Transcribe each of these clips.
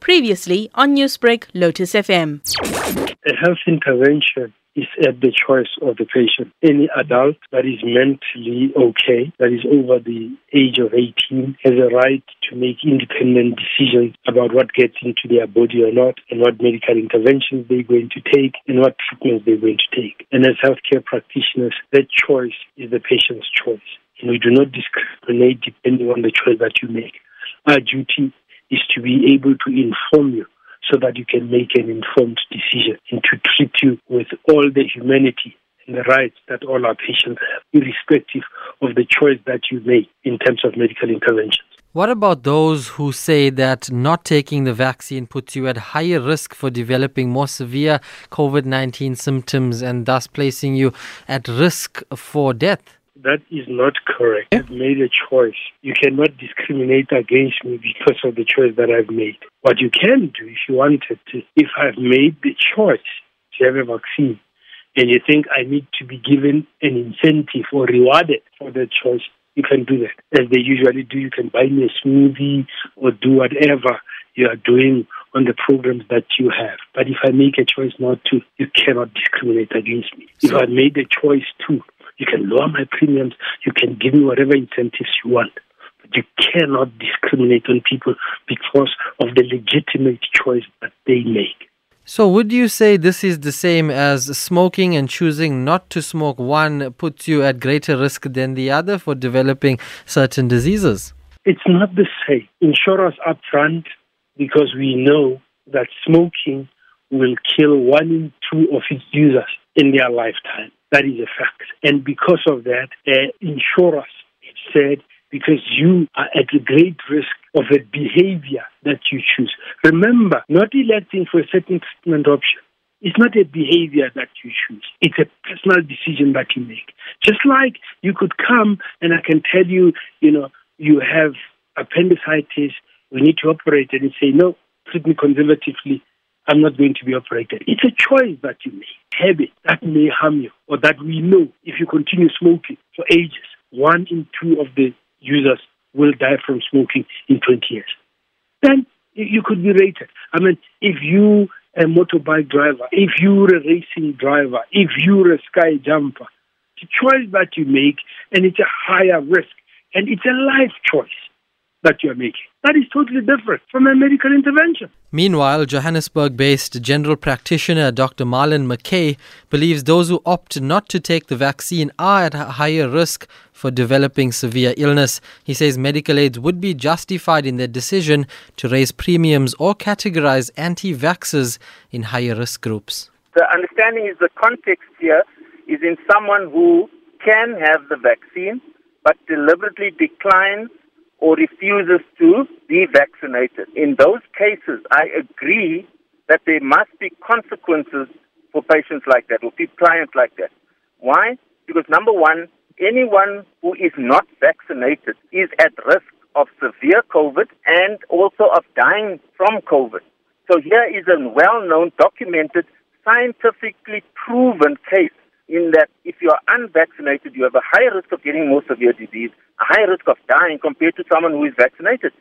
Previously on Newsbreak, Lotus FM. A health intervention is at the choice of the patient. Any adult that is mentally okay, that is over the age of 18, has a right to make independent decisions about what gets into their body or not, and what medical interventions they're going to take, and what treatments they're going to take. And as healthcare practitioners, that choice is the patient's choice. And we do not discriminate depending on the choice that you make. Our duty is to be able to inform you so that you can make an informed decision and to treat you with all the humanity and the rights that all our patients have, irrespective of the choice that you make in terms of medical interventions. What about those who say that not taking the vaccine puts you at higher risk for developing more severe COVID 19 symptoms and thus placing you at risk for death? That is not correct. I've made a choice. You cannot discriminate against me because of the choice that I've made. What you can do, if you wanted to, if I've made the choice to have a vaccine, and you think I need to be given an incentive or rewarded for that choice, you can do that. As they usually do, you can buy me a smoothie or do whatever you are doing on the programs that you have. But if I make a choice not to, you cannot discriminate against me. If I made a choice to, you can lower my premiums. You can give me whatever incentives you want. But you cannot discriminate on people because of the legitimate choice that they make. So, would you say this is the same as smoking and choosing not to smoke? One puts you at greater risk than the other for developing certain diseases? It's not the same. Insurers upfront because we know that smoking will kill one in two of its users in their lifetime. That is a fact. And because of that, uh, insurers said because you are at great risk of a behavior that you choose. Remember, not electing for a certain treatment option is not a behavior that you choose. It's a personal decision that you make. Just like you could come and I can tell you, you know, you have appendicitis, we need to operate, and you say, no, treat me conservatively. I'm not going to be operated. It's a choice that you make. Habit that may harm you, or that we know if you continue smoking for ages, one in two of the users will die from smoking in 20 years. Then you could be rated. I mean, if you a motorbike driver, if you're a racing driver, if you're a sky jumper, it's a choice that you make, and it's a higher risk, and it's a life choice that you're making. That is totally different from a medical intervention. Meanwhile, Johannesburg based general practitioner Dr. Marlon McKay believes those who opt not to take the vaccine are at a higher risk for developing severe illness. He says medical aids would be justified in their decision to raise premiums or categorize anti vaxxers in higher risk groups. The understanding is the context here is in someone who can have the vaccine but deliberately declines or refuses to be vaccinated. In those cases, I agree that there must be consequences for patients like that or clients like that. Why? Because number one, anyone who is not vaccinated is at risk of severe COVID and also of dying from COVID. So here is a well-known, documented, scientifically proven case in that if you are unvaccinated, you have a higher risk of getting more severe disease, a higher risk of dying compared to someone who is vaccinated.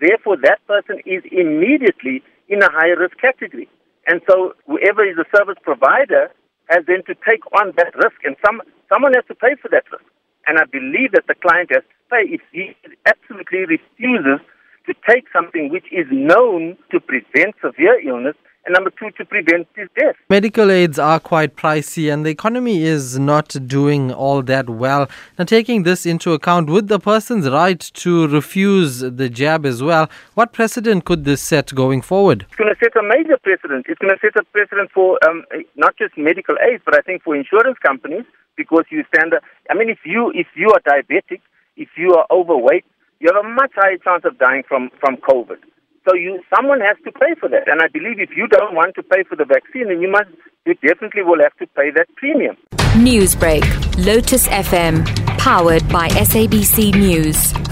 Therefore, that person is immediately in a higher risk category. And so whoever is a service provider has then to take on that risk, and some, someone has to pay for that risk. And I believe that the client has to pay if he absolutely refuses to take something which is known to prevent severe illness and number two, to prevent his death. Medical aids are quite pricey, and the economy is not doing all that well. Now, taking this into account, would the person's right to refuse the jab as well, what precedent could this set going forward? It's going to set a major precedent. It's going to set a precedent for um, not just medical aids, but I think for insurance companies, because you stand. I mean, if you if you are diabetic, if you are overweight, you have a much higher chance of dying from from COVID. So you, someone has to pay for that. And I believe if you don't want to pay for the vaccine, then you must, you definitely will have to pay that premium. Newsbreak, Lotus FM, powered by SABC News.